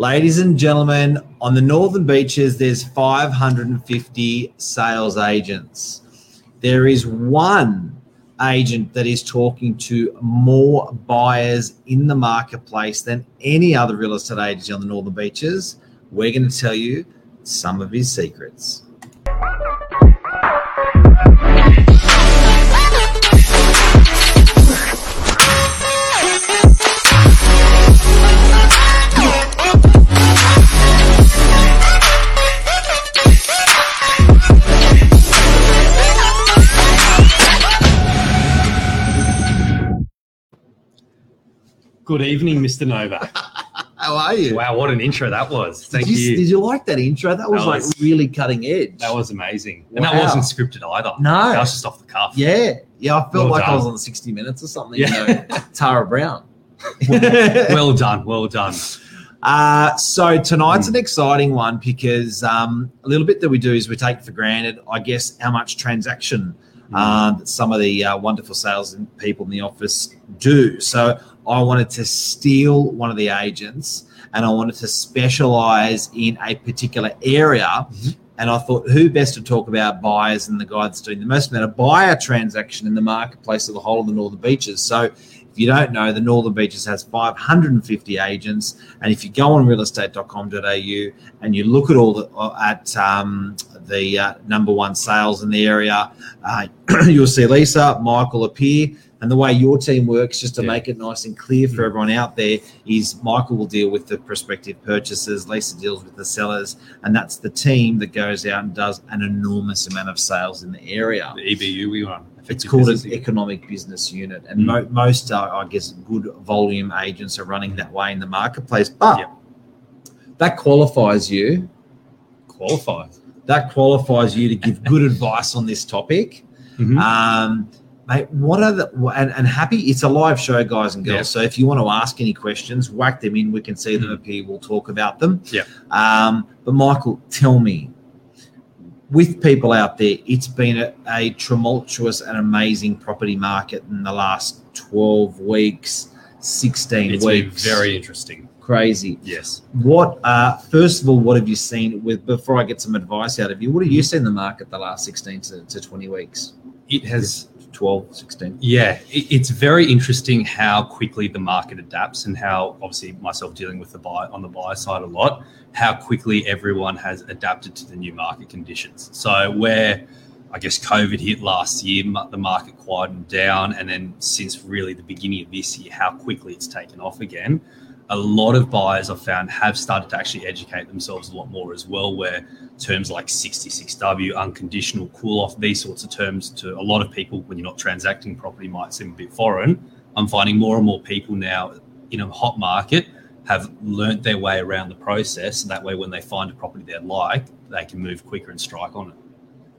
Ladies and gentlemen, on the northern beaches, there's 550 sales agents. There is one agent that is talking to more buyers in the marketplace than any other real estate agent on the northern beaches. We're going to tell you some of his secrets. Good evening, Mr. Nova. How are you? Wow, what an intro that was. Thank did you, you. Did you like that intro? That was That like was- really cutting edge. That was amazing. And that Wow. wasn't scripted either. No. That was just off the cuff. yeah, yeah. I felt Well like I done. was on 60 Minutes or something. Yeah. You know, Tara Brown. well done. Well done. Uh, so tonight's Hmm. an exciting one because um, a little bit that we do is we take for granted, I guess, how much transaction Hmm. um, that some of the uh, wonderful sales and people in the office do. So I wanted to steal one of the agents and I wanted to specialize in a particular area. Mhm. And I thought, who best to talk about buyers than the guy that's doing the most amount of buyer transaction in the marketplace of the whole of the Northern Beaches? So if you don't know, the Northern Beaches has 550 agents. And if you go on realestate.com.au and you look at all the uh, at um, the uh, number one sales in the area, uh, you'll see Lisa, Michael appear. And the way your team works, just to Yeah. make it nice and clear for Mm. everyone out there, is Michael will deal with the prospective purchasers, Lisa deals with the sellers, and that's the team that goes out and does an enormous amount of sales in the area. The EBU we run. It's called an Unit. economic business unit, and Mm. mo- most, uh, I guess, good volume agents are running that way in the marketplace. But that qualifies you. qualified. That qualifies you to give good advice on this topic. Mhm. Um, mate, what are the and, and happy? It's a live show, guys and girls. Yeah. So if you want to ask any questions, whack them in. We can see them Mhm. appear. We'll talk about them. Yeah. Um, but Michael, tell me, with people out there, it's been a, a tumultuous and amazing property market in the last twelve weeks, sixteen It's been weeks. very interesting. crazy. Yes. What, uh, first of all, what have you seen with, before I get some advice out of you, what have you seen in the market the last 16 to, to 20 weeks? It has 12, 16. Yeah, it's very interesting how quickly the market adapts, and how obviously myself dealing with the buy on the buy side a lot, how quickly everyone has adapted to the new market conditions. So where I guess COVID hit last year, the market quieted down, and then since really the beginning of this year, how quickly it's taken off again. A lot of buyers I've found have started to actually educate themselves a lot more as well, where terms like 66W, unconditional cool off, these sorts of terms to a lot of people when you're not transacting property might seem a bit foreign. I'm finding more and more people now in a hot market have learnt their way around the process. That way, when they find a property they like, they can move quicker and strike on it.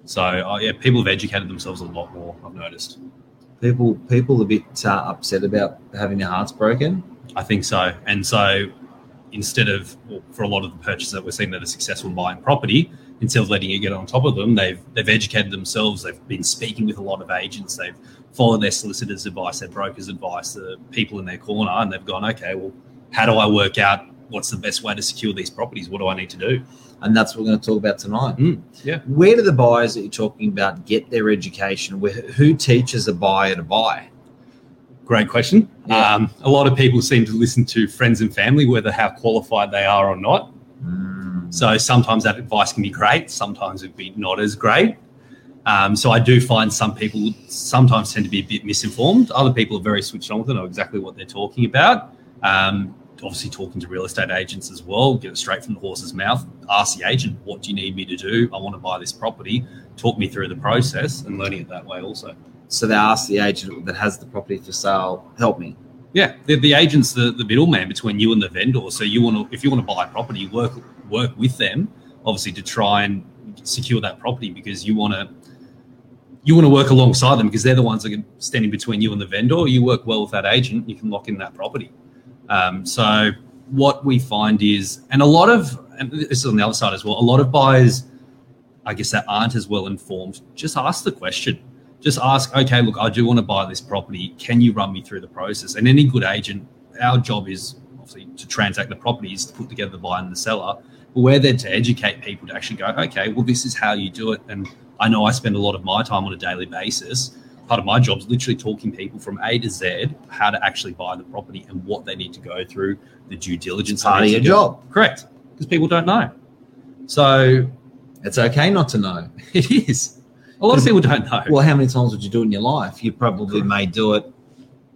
So, uh, yeah, people have educated themselves a lot more, I've noticed. People, people a bit uh, upset about having their hearts broken. I think so. And so instead of, well, for a lot of the purchases that we're seeing that are successful in buying property, instead of letting it get on top of them, they've they've educated themselves. They've been speaking with a lot of agents. They've followed their solicitors' advice, their brokers' advice, the people in their corner, and they've gone, okay, well, how do I work out what's the best way to secure these properties? What do I need to do? And that's what we're going to talk about tonight. Mm, yeah. Where do the buyers that you're talking about get their education? Where, who teaches a buyer to buy? Great question. Yeah. Um, a lot of people seem to listen to friends and family, whether how qualified they are or not. Mm. So sometimes that advice can be great, sometimes it'd be not as great. Um, so I do find some people sometimes tend to be a bit misinformed. Other people are very switched on with it, know exactly what they're talking about. Um, obviously, talking to real estate agents as well, get it straight from the horse's mouth. Ask the agent, what do you need me to do? I want to buy this property. Talk me through the process and learning it that way also. So they ask the agent that has the property for sale, help me. Yeah, the, the agent's the, the middleman between you and the vendor. So you want to, if you want to buy a property, work work with them, obviously to try and secure that property because you want to you want to work alongside them because they're the ones that are standing between you and the vendor. You work well with that agent, you can lock in that property. Um, so what we find is, and a lot of, and this is on the other side as well, a lot of buyers, I guess that aren't as well informed, just ask the question. Just ask, okay, look, I do want to buy this property. Can you run me through the process? And any good agent, our job is obviously to transact the properties to put together the buyer and the seller. But we're there to educate people to actually go, okay, well, this is how you do it. And I know I spend a lot of my time on a daily basis. Part of my job is literally talking people from A to Z how to actually buy the property and what they need to go through, the due diligence. Part of your need to do. job. Correct. Because people don't know. So It's okay not to know. it is. A lot of people don't know. Well, how many times would you do it in your life? You probably may do it,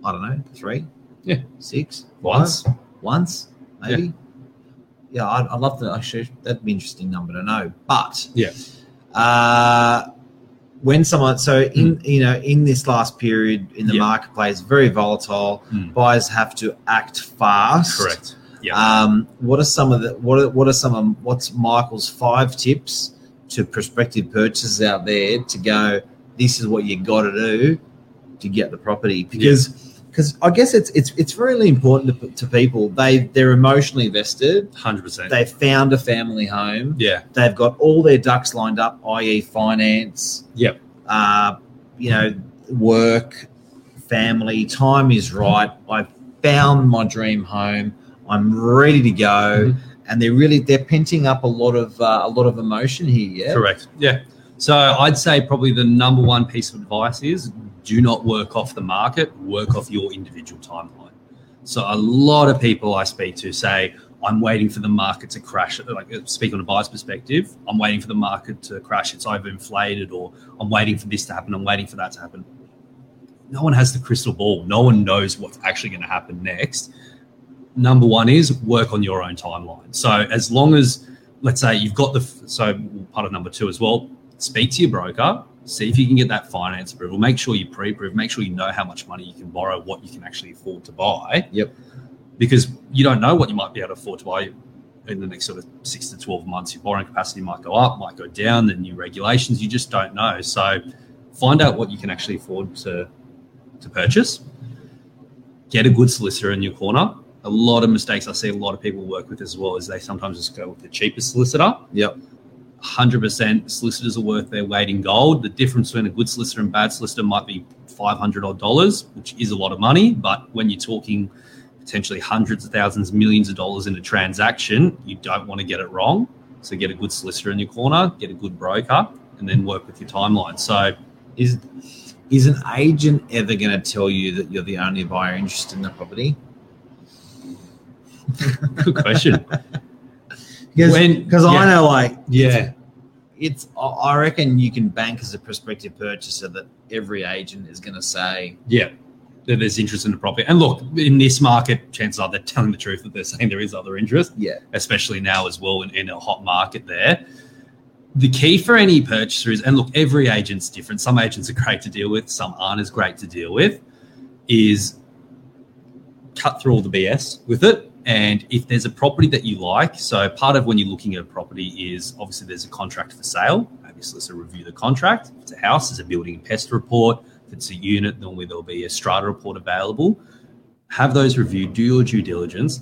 I don't know, three, Yeah. six, Once. once, maybe. Yeah, I'd, I'd love to. Actually, that'd be an interesting number to know. But Yeah. uh, when someone, so in you know, in this last period in the Yeah. marketplace, very volatile. Mm. Buyers have to act fast. Correct. Yeah. Um, what are some of the what are, what are some of what's Michael's five tips to prospective purchasers out there to go? This is what you got to do to get the property because because I guess it's it's it's really important to, to people. They they're emotionally invested. Hundred percent. They've found a family home. Yeah. They've got all their ducks lined up, i.e., finance. Yep. Uh, you know, work, family. Time is right. I've found my dream home. I'm ready to go. Mhm. And they're really they're penting up a lot of uh, a lot of emotion here. Yeah. Correct. Yeah. So I'd say probably the number one piece of advice is do not work off the market, work off your individual timeline. So a lot of people I speak to say, I'm waiting for the market to crash. Like speak on a buyer's perspective, I'm waiting for the market to crash. It's overinflated, or I'm waiting for this to happen. I'm waiting for that to happen. No one has the crystal ball. No one knows what's actually going to happen next. Number one is work on your own timeline. So as long as let's say you've got the so part of number two as well speak to your broker see if you can get that finance approval make sure you pre-approve make sure you know how much money you can borrow what you can actually afford to buy. Yep. because you don't know what you might be able to afford to buy in the next sort of six to 12 months. Your borrowing capacity might go up might go down the new regulations you just don't know. So find out what you can actually afford to to purchase. Get a good solicitor in your corner a lot of mistakes i see a lot of people work with as well is they sometimes just go with the cheapest solicitor Yep. 100% solicitors are worth their weight in gold. The difference between a good solicitor and bad solicitor might be 500 odd dollars, which is a lot of money. But when you're talking potentially hundreds of thousands, millions of dollars in a transaction, you don't want to get it wrong. So get a good solicitor in your corner, get a good broker, and then work with your timeline. So Is is an agent ever going to tell you that you're the only buyer interested in the property? good question. Because I yeah. know like yeah. it's I- I reckon you can bank as a prospective purchaser that every agent is going to say Yeah. That there's interest in the property. And look, in this market, chances are they're telling the truth that they're saying there is other interest. yeah especially now as well in, in a hot market there. The key for any purchaser is, and look, every agent's different. Some agents are great to deal with, some aren't as great to deal with, is cut through all the BS with it. And if there's a property that you like, so part of when you're looking at a property is obviously there's a contract for sale. Obviously, so review the contract. If it's a house, there's a building pest report. If it's a unit, normally there'll be a strata report available. Have those reviewed, do your due diligence,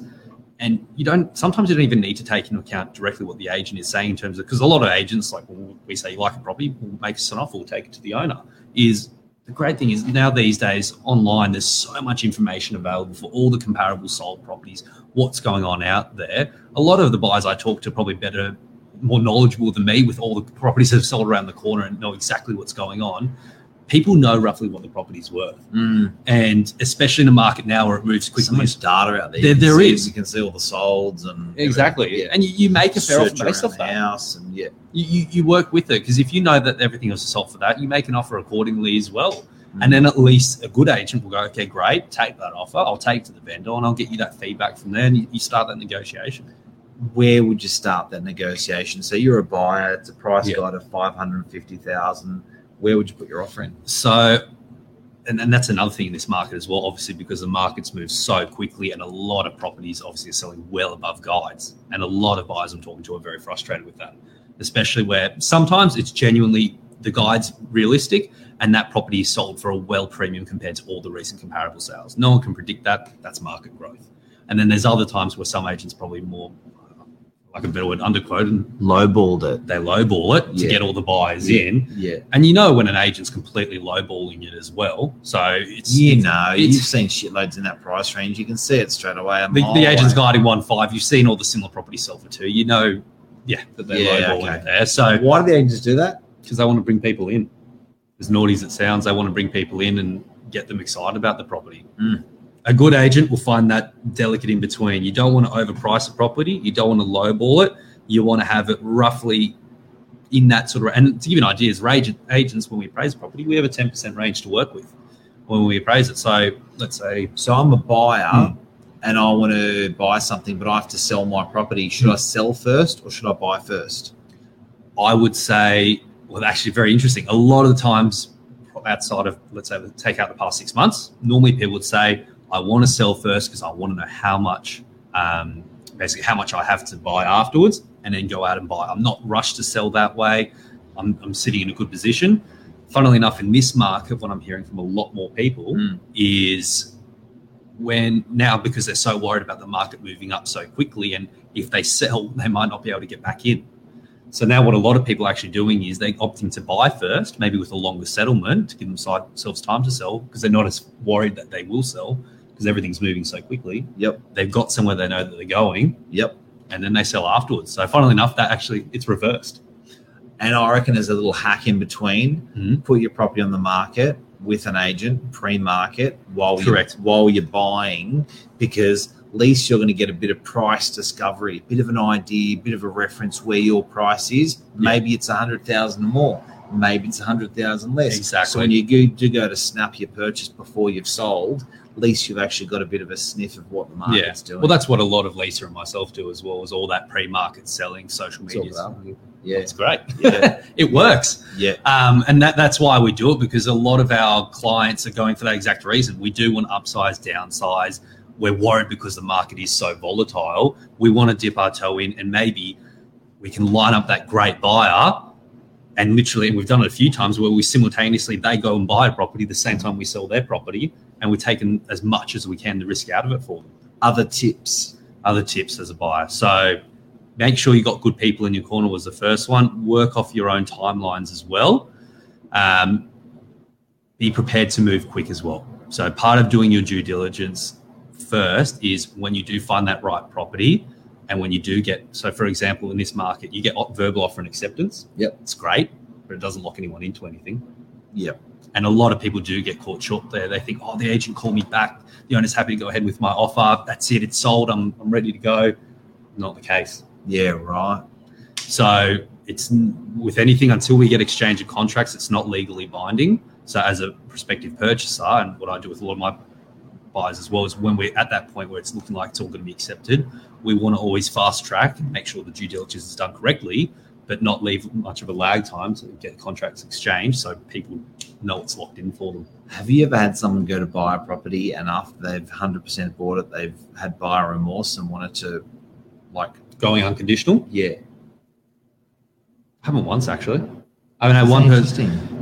and you don't sometimes you don't even need to take into account directly what the agent is saying in terms of because a lot of agents like well, we say you like a property we'll make us an offer we'll take it to the owner is the great thing is now these days online there's so much information available for all the comparable sold properties what's going on out there. A lot of the buyers i talk to probably better more knowledgeable than me with all the properties that have sold around the corner and know exactly what's going on people know roughly what the property's worth. Mm. And especially in a market now where it moves quickly. So much data out there. There, there see, is. You can see all the solds and exactly. Yeah. And you, you, make a fair offer based off that. House and yeah. You, you, you work with it because if you know that everything else is sold for that, you make an offer accordingly as well. Mm. And then at least a good agent will go, okay, great, take that offer. I'll take to the vendor and I'll get you that feedback from there. And you start that negotiation where would you start that negotiation? So you're a buyer, it's a price yeah. guide of 550,000. Where would you put your offer in? So, and, and that's another thing in this market as well, obviously, because the markets move so quickly and a lot of properties obviously are selling well above guides. And a lot of buyers I'm talking to are very frustrated with that, especially where sometimes it's genuinely the guide's realistic and that property is sold for a well premium compared to all the recent comparable sales. No one can predict that. That's market growth. And then there's other times where some agents probably more, like a better word, underquoted. Lowballed it. They lowball it to get all the buyers Yeah. in. Yeah. And you know when an agent's completely lowballing it as well. So it's You it's- know, it's- you've seen shitloads in that price range. You can see it straight away. the, the agent's guiding one five. You've seen all the similar properties sell for two. You know, yeah, that they're Yeah, lowballing okay. it there. So Why do the agents do that? because they want to bring people in. As naughty as it sounds, they want to bring people in and get them excited about the property. Mm. A good agent will find that delicate in between. You don't want to overprice a property. You don't want to lowball it. You want to have it roughly in that sort of. And to give you an idea, as agent, agents, when we appraise property, we have a ten percent range to work with when we appraise it. So let's say So I'm a buyer Hmm. and I want to buy something, but I have to sell my property. Should. I sell first or should I buy first? I would say, well, actually, very interesting. A lot of the times, outside of let's say take out the past six months, normally people would say, I want to sell first because I want to know how much, um, basically, how much I have to buy afterwards, and then go out and buy. I'm not rushed to sell that way. I'm, I'm sitting in a good position. Funnily enough, in this market, what I'm hearing from a lot more people Mm. is when now because they're so worried about the market moving up so quickly, and if they sell, they might not be able to get back in. So now, what a lot of people are actually doing is they're opting to buy first, maybe with a longer settlement to give themselves time to sell because they're not as worried that they will sell because everything's moving so quickly. Yep. They've got somewhere they know that they're going, Yep. and then they sell afterwards. So, funnily enough, that actually it's reversed. And I reckon there's a little hack in between. Mhm. Put your property on the market with an agent pre-market while Correct. you're while you're buying, because at least you're going to get a bit of price discovery, a bit of an idea, a bit of a reference where your price is. Maybe it's a hundred thousand more. Maybe it's a hundred thousand less. Exactly. So when you do go to snap your purchase before you've sold, at least you've actually got a bit of a sniff of what the market's doing. Well, that's what a lot of Lisa and myself do as well. Is all that pre-market selling, social media. yeah, It's great. Yeah. it works. yeah. Um, and that, that's why we do it because a lot of our clients are going for that exact reason. We do want upsize, downsize. We're worried because the market is so volatile. We want to dip our toe in and maybe we can line up that great buyer. And literally, and we've done it a few times where we simultaneously they go and buy a property the same time we sell their property, and we're taking as much as we can the risk out of it for them. Other tips. Other tips as a buyer. So make sure you got good people in your corner was the first one. Work off your own timelines as well. Um, be prepared to move quick as well. So part of doing your due diligence first is when you do find that right property and when you do get so for example in this market you get verbal offer and acceptance Yep. it's great but it doesn't lock anyone into anything Yep. and a lot of people do get caught short there they think oh the agent called me back the owner's happy to go ahead with my offer that's it it's sold i'm, I'm ready to go not the case Yeah. Right. so it's with anything until we get exchange of contracts, it's not legally binding. So as a prospective purchaser, and what I do with a lot of my buyers as well is when we're at that point where it's looking like it's all going to be accepted, we want to always fast track and make sure the due diligence is done correctly, but not leave much of a lag time to get contracts exchanged so people know it's locked in for them. Have you ever had someone go to buy a property and after they've hundred percent bought it, they've had buyer remorse and wanted to, like, Going unconditional, yeah, I haven't once actually. I mean, I had one person.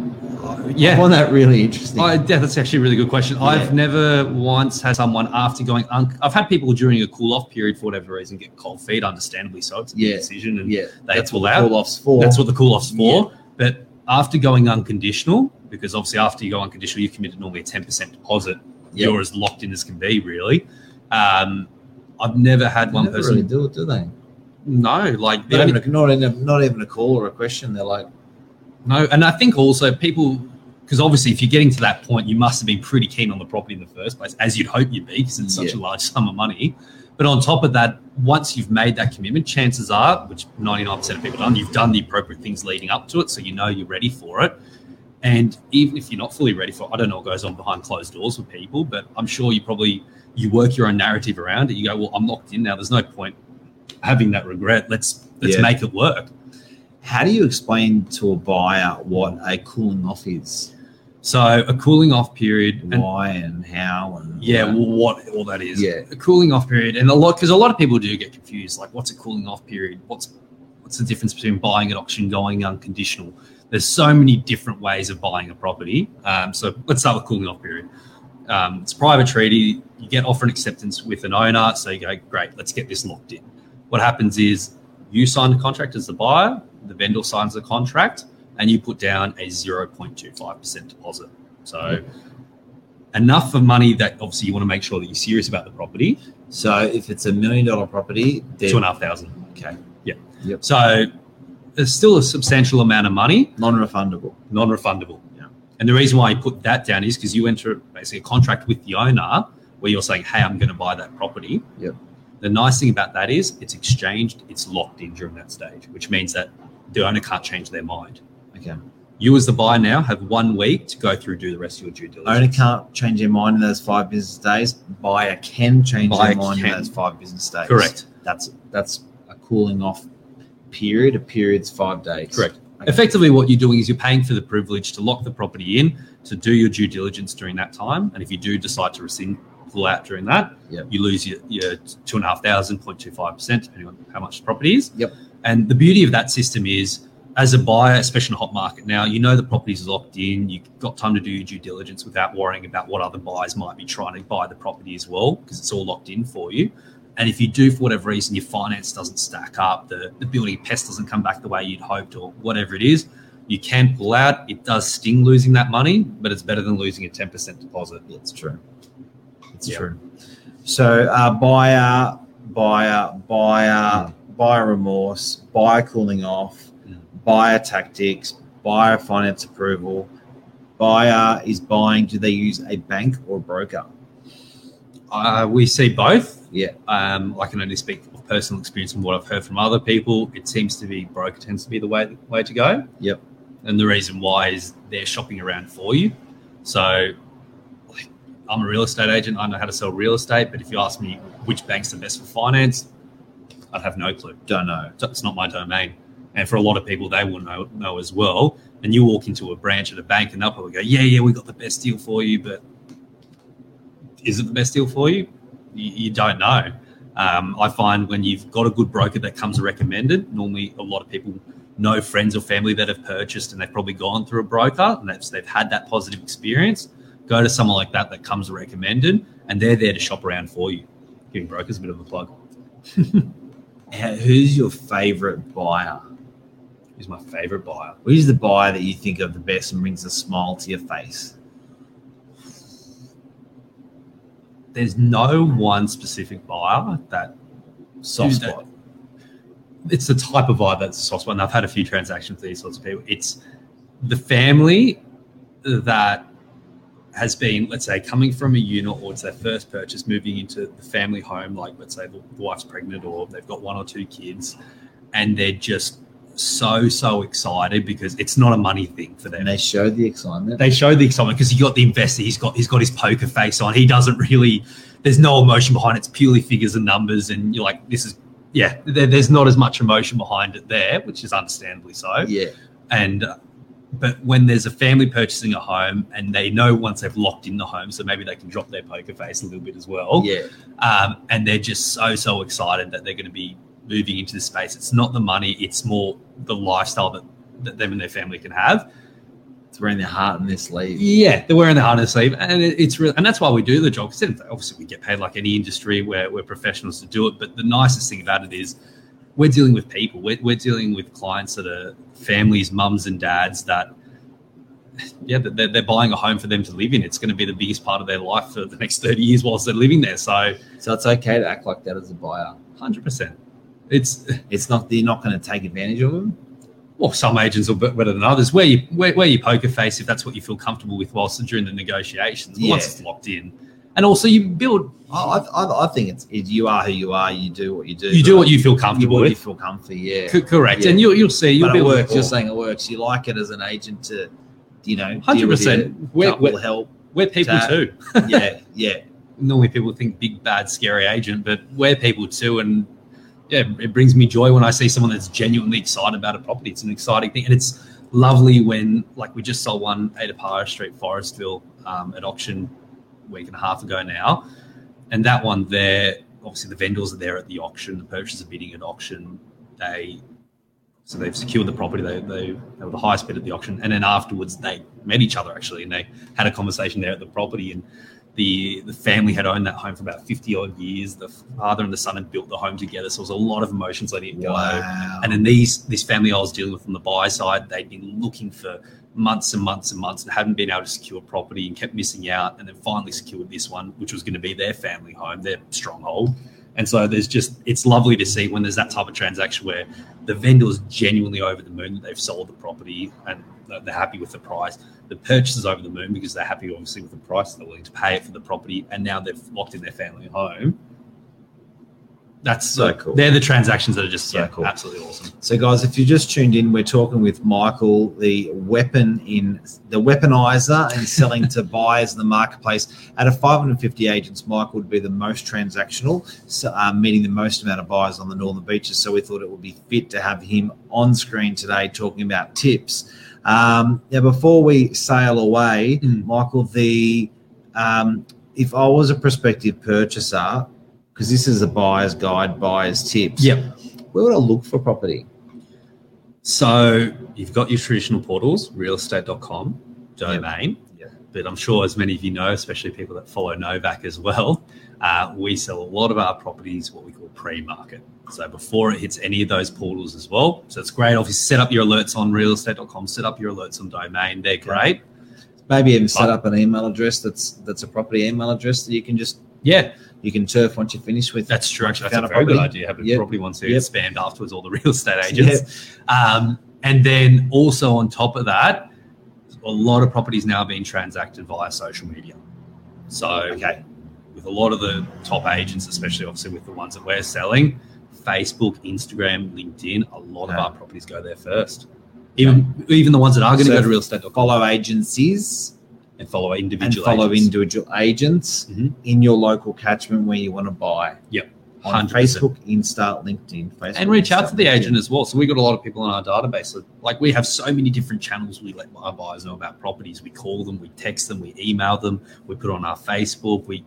Yeah, I find that really interesting. I, yeah, that's actually a really good question. Yeah. I've never once had someone after going. Un- I've had people during a cool off period for whatever reason get cold feet, understandably so. It's a Yeah. decision, and yeah, they that's pull what out. the call offs for. that's what the cool off's for. But after going unconditional, because obviously after you go unconditional, you've committed normally a ten percent deposit. Yep. You're as locked in as can be, really. Um, I've never had They one never person. really do it, do they? No, like Not even, a, not, even, not even a call or a question. They're like, No, and I think also people, because obviously if you're getting to that point, you must have been pretty keen on the property in the first place, as you'd hope you'd be, because it's such Yeah. a large sum of money. But on top of that, once you've made that commitment, chances are, which 99% of people done, you've done the appropriate things leading up to it, so you know you're ready for it. And even if you're not fully ready for it, I don't know what goes on behind closed doors with people, but I'm sure you probably you work your own narrative around it. You go, well, I'm locked in now. There's no point having that regret. Let's let's Yeah. make it work. how do you explain to a buyer what a cooling off is? So a cooling off period, and Why and how? And Yeah, well, what all that is. Yeah. A cooling off period. And a lot because a lot of people do get confused. Like, what's a cooling off period? What's what's the difference between buying at auction, going unconditional? There's so many different ways of buying a property. Um, so let's start with cooling off period. Um, it's a private treaty. You get offer and acceptance with an owner. So you go, great, let's get this locked in. What happens is you sign the contract as the buyer, the vendor signs the contract, and you put down a 0.25% deposit. So enough of money that obviously you want to make sure that you're serious about the property. So if it's a million dollar property, then Two and a half thousand. okay, Yeah. Yep. So there's still a substantial amount of money, non-refundable. non-refundable. Yeah. And the reason why you put that down is because you enter basically a contract with the owner where you're saying, "Hey, I'm going to buy that property." Yep. The nice thing about that is it's exchanged, it's locked in during that stage, which means that the owner can't change their mind. Okay, You, as the buyer, now have one week to go through do the rest of your due diligence. owner can't change their mind in those five business days. Buyer can change Buyer their mind in those five business days. Correct. That's that's a cooling off period. A period's five days. Correct. Okay. Effectively, what you're doing is you're paying for the privilege to lock the property in, to do your due diligence during that time. And if you do decide to rescind, pull out during that, Yep. you lose your, your two and a half thousand, 0.25%, depending on how much the property is. Yep. And the beauty of that system is, as a buyer, especially in a hot market now, you know the property's locked in. You've got time to do your due diligence without worrying about what other buyers might be trying to buy the property as well, because it's all locked in for you. And if you do, for whatever reason, your finance doesn't stack up, the, the building pest doesn't come back the way you'd hoped, or whatever it is, you can pull out. It does sting losing that money, but it's better than losing a 10% deposit. It's true. It's Yeah. true. So uh, buyer, buyer, buyer, buyer remorse, buyer cooling off. Buyer tactics, buyer finance approval. Buyer is buying. Do they use a bank or a broker? Uh, we see both. Yeah. Um, I can only speak of personal experience and what I've heard from other people. It seems to be broker tends to be the way way to go. Yep. And the reason why is they're shopping around for you. So, like, I'm a real estate agent. I know how to sell real estate. But if you ask me which bank's the best for finance, I'd have no clue. Don't know. It's not my domain. And for a lot of people, they will know, know as well. And you walk into a branch at a bank and they'll probably go, yeah, yeah, we got the best deal for you. But is it the best deal for you? You, you don't know. Um, I find when you've got a good broker that comes recommended, normally a lot of people know friends or family that have purchased and they've probably gone through a broker and they've, they've had that positive experience. Go to someone like that that comes recommended and they're there to shop around for you. Giving brokers a bit of a plug. Who's your favorite buyer? Who's my favorite buyer? Who's the buyer that you think of the best and brings a smile to your face? there's no one specific buyer that Soft spot. it's the type of buyer that's a soft spot. And I've had a few transactions with these sorts of people. It's the family that has been, let's say, coming from a unit or it's their first purchase, moving into the family home, like let's say the wife's pregnant or they've got one or two kids, and they're just so so excited because it's not a money thing for them And they show the excitement. they show the excitement because you got the investor. He's got he's got his poker face on. He doesn't really. There's no emotion behind it. It's purely figures and numbers, and you're like, this is yeah. There, there's not as much emotion behind it there, which is understandably so. yeah. And uh, but when there's a family purchasing a home and they know once they've locked in the home, so maybe they can drop their poker face a little bit as well. Yeah. Um, and they're just so so excited that they're going to be moving into this space. It's not the money; it's more the lifestyle that, that them and their family can have. It's wearing their heart in their sleeve. Yeah, they're wearing their heart on their sleeve, and it, it's real, and that's why we do the job. Because obviously, we get paid like any industry where we're professionals to do it. But the nicest thing about it is we're dealing with people. We're, we're dealing with clients that are families, mums and dads that, yeah, they're, they're buying a home for them to live in. It's going to be the biggest part of their life for the next thirty years whilst they're living there. So, So it's okay to act like that as a buyer. hundred percent, it's It's not that you're not going to take advantage of them. well, some agents are bet- better than others. Where you where, where you poker face if that's what you feel comfortable with whilst during the negotiations. But Once it's locked in, and also you build I, I, I think it's it, you are who you are. You do what you do. you do what you feel comfortable you with. feel comfy. Yeah. C- correct, Yeah. and you'll you'll see you'll but be it to works. You're saying it works. You like it as an agent to, you know, hundred percent. We're, help. we're people Chat. too. Yeah, yeah. Normally people think big bad scary agent, but we're people too, and yeah, it brings me joy when I see someone that's genuinely excited about a property. It's an exciting thing, and it's lovely when like we just sold one Ada Para Street, Forestville, um, at auction a week and a half ago now, and that one there, obviously the vendors are there at the auction, the purchasers are bidding at auction. They so they've secured the property. They, they, they were the highest bid at the auction, and then afterwards they met each other actually, and they had a conversation there at the property. And the the family had owned that home for about 50 odd years. The father and the son had built the home together, so it was a lot of emotions letting it go. Wow. And then these this family I was dealing with on the buy side, they'd been looking for months and months and months and hadn't been able to secure property and kept missing out, and then finally secured this one, which was going to be their family home, their stronghold. And so there's just it's lovely to see when there's that type of transaction where the vendor is genuinely over the moon that they've sold the property and they're happy with the price. The purchaser's over the moon because they're happy obviously with the price, they're willing to pay it for the property, and now they've locked in their family home. That's So cool. They're the transactions that are just So yeah, cool. absolutely awesome. So, guys, if you just tuned in, we're talking with Michael, the weapon in the weaponizer and selling to buyers in the marketplace. Out of 550 agents, Michael would be the most transactional, so, um, meeting the most amount of buyers on the northern beaches. So, we thought it would be fit to have him on screen today talking about tips. Um, now, before we sail away, Mm. Michael, the um, if I was a prospective purchaser, because this is a buyer's guide, buyer's tips. Yep. Where would I look for property? So you've got your traditional portals, realestate.com, domain. Yeah. But I'm sure, as many of you know, especially people that follow Novak as well, uh, we sell a lot of our properties what we call pre-market. So before it hits any of those portals as well. So it's great. Obviously, set up your alerts on realestate.com, set up your alerts on domain. They're great. Maybe even set But- up an email address that's that's a property email address that you can just Yeah, you can turf once you finish with. that's true. once Actually, that's a very good idea. Have a Yep. property one so Yep. get spammed afterwards, all the real estate agents. Um, and then also on top of that, a lot of properties now being transacted via social media. So Okay. with a lot of the top agents, especially obviously with the ones that we're selling, Facebook, Instagram, LinkedIn, a lot of our properties go there first. Even even the ones that are going to So go to real estate or Follow agencies and follow and individual follow agents. individual agents Mhm. in your local catchment where you want to buy. Yep. On 100%. Facebook, Insta, LinkedIn, Facebook, and reach out to the LinkedIn. agent as well. So we got a lot of people in our database. So like we have so many different channels we let our buyers know about properties. We call them, we text them, we email them, we put on our Facebook, we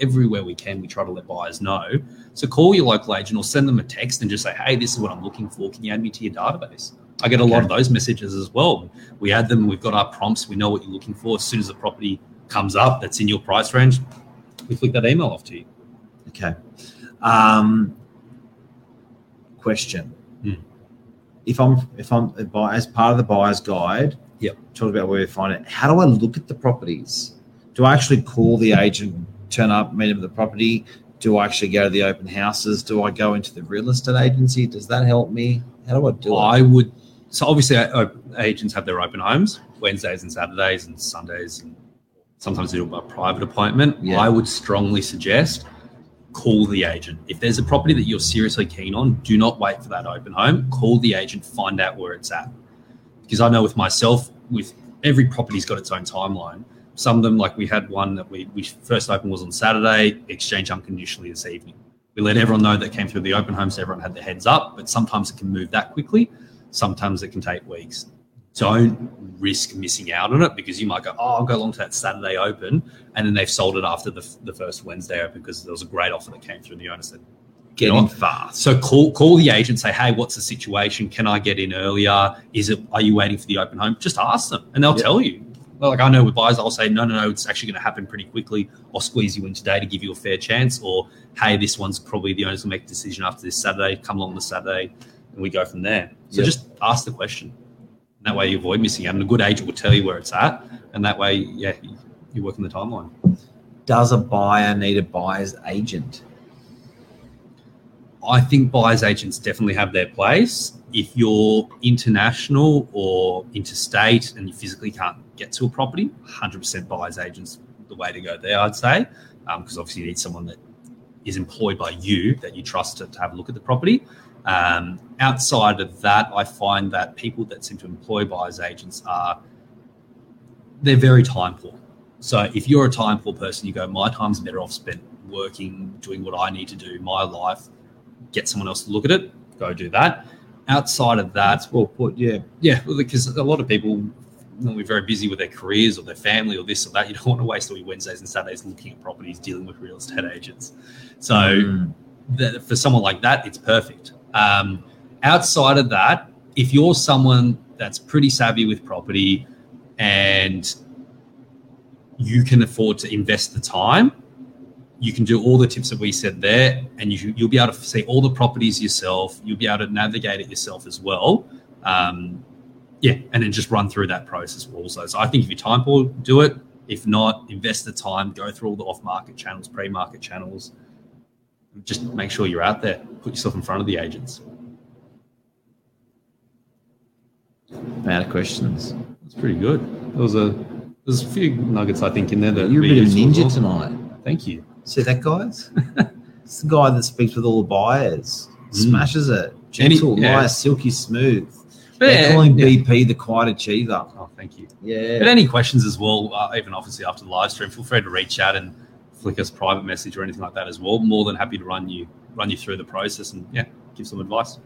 everywhere we can, we try to let buyers know. So call your local agent or send them a text and just say, Hey, this is what I'm looking for. Can you add me to your database? I get a lot of those messages as well. We add them, we've got our prompts, we know what you're looking for. As soon as the property comes up that's in your price range, we flick that email off to you. Okay. Um, question. Hmm. If I'm if I'm as part of the buyer's guide, Yep. talk about where we find it. How do I look at the properties? Do I actually call the agent, turn up, meet him at the property? Do I actually go to the open houses? Do I go into the real estate agency? Does that help me? How do I do it? I would. So obviously, uh, agents have their open homes Wednesdays and Saturdays and Sundays, and sometimes they do a private appointment. Yeah. I would strongly suggest call the agent. If there's a property that you're seriously keen on, do not wait for that open home. Call the agent, find out where it's at. Because I know with myself, with every property's got its own timeline. Some of them, like we had one that we, we first opened was on Saturday, exchange unconditionally this evening. We let everyone know that came through the open home so everyone had their heads up, but sometimes it can move that quickly. Sometimes it can take weeks. Don't risk missing out on it because you might go, oh, I'll go along to that Saturday open, and then they've sold it after the, the first Wednesday open because there was a great offer that came through. And the owner said, Get on fast. so call call the agent, say, hey, what's the situation? Can I get in earlier? Is it are you waiting for the open home? Just ask them and they'll Yeah. tell you. Well, Like I know with buyers, I'll say, no, no, no, it's actually going to happen pretty quickly. I'll squeeze you in today to give you a fair chance. Or hey, this one's probably the owners will make a decision after this Saturday. Come along the Saturday, and we go from there. So Yep. just ask the question. And that way you avoid missing out. And a good agent will tell you where it's at, and that way, yeah, you- you're working the timeline. Does a buyer need a buyer's agent? I think buyers agents definitely have their place. If you're international or interstate and you physically can't get to a property, 100% buyers agents the way to go there, I'd say, um, because obviously you need someone that is employed by you that you trust to, to have a look at the property. Um, outside of that, I find that people that seem to employ buyers agents are they're very time poor. So if you're a time poor person, you go, my time's better off spent working, doing what I need to do, my life. Get someone else to look at it. Go do that. Outside of that, That's well put. Yeah. yeah, because a lot of people normally very busy with their careers or their family or this or that. You don't want to waste all your Wednesdays and Saturdays looking at properties, dealing with real estate agents. So Mm. that, for someone like that, it's perfect. Um, outside of that, if you're someone that's pretty savvy with property and you can afford to invest the time. You can do all the tips that we said there, and you, you'll be able to see all the properties yourself. You'll be able to navigate it yourself as well. Um, yeah, and then just run through that process also. So I think if you're time poor, do it. If not, invest the time, go through all the off-market channels, pre-market channels. Just make sure you're out there. Put yourself in front of the agents. Out of questions. That's pretty good. There was a there's a few nuggets I think in there that You're a bit of a ninja well. tonight. Thank you. See that, guys? it's the guy that speaks with all the buyers. Smashes it. Any- Gentle, yeah. nice, silky smooth. But They're yeah, calling yeah. BP the quiet achiever. Oh, thank you. Yeah. But any questions as well, uh, even obviously after the live stream, feel free to reach out and flick us private message or anything like that as well. More than happy to run you run you through the process and yeah, give some advice.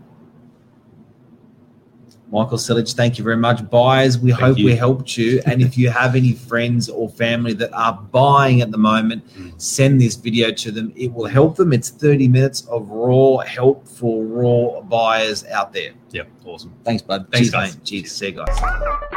Michael Silich, thank you very much. Buyers, we Thank hope you. we helped you. And if you have any friends or family that are buying at the moment, Mm. send this video to them. It will help them. It's 30 minutes of raw help for raw buyers out there. Yeah, awesome. Thanks, bud. Thanks, Cheers, guys. mate. Cheers. See you guys.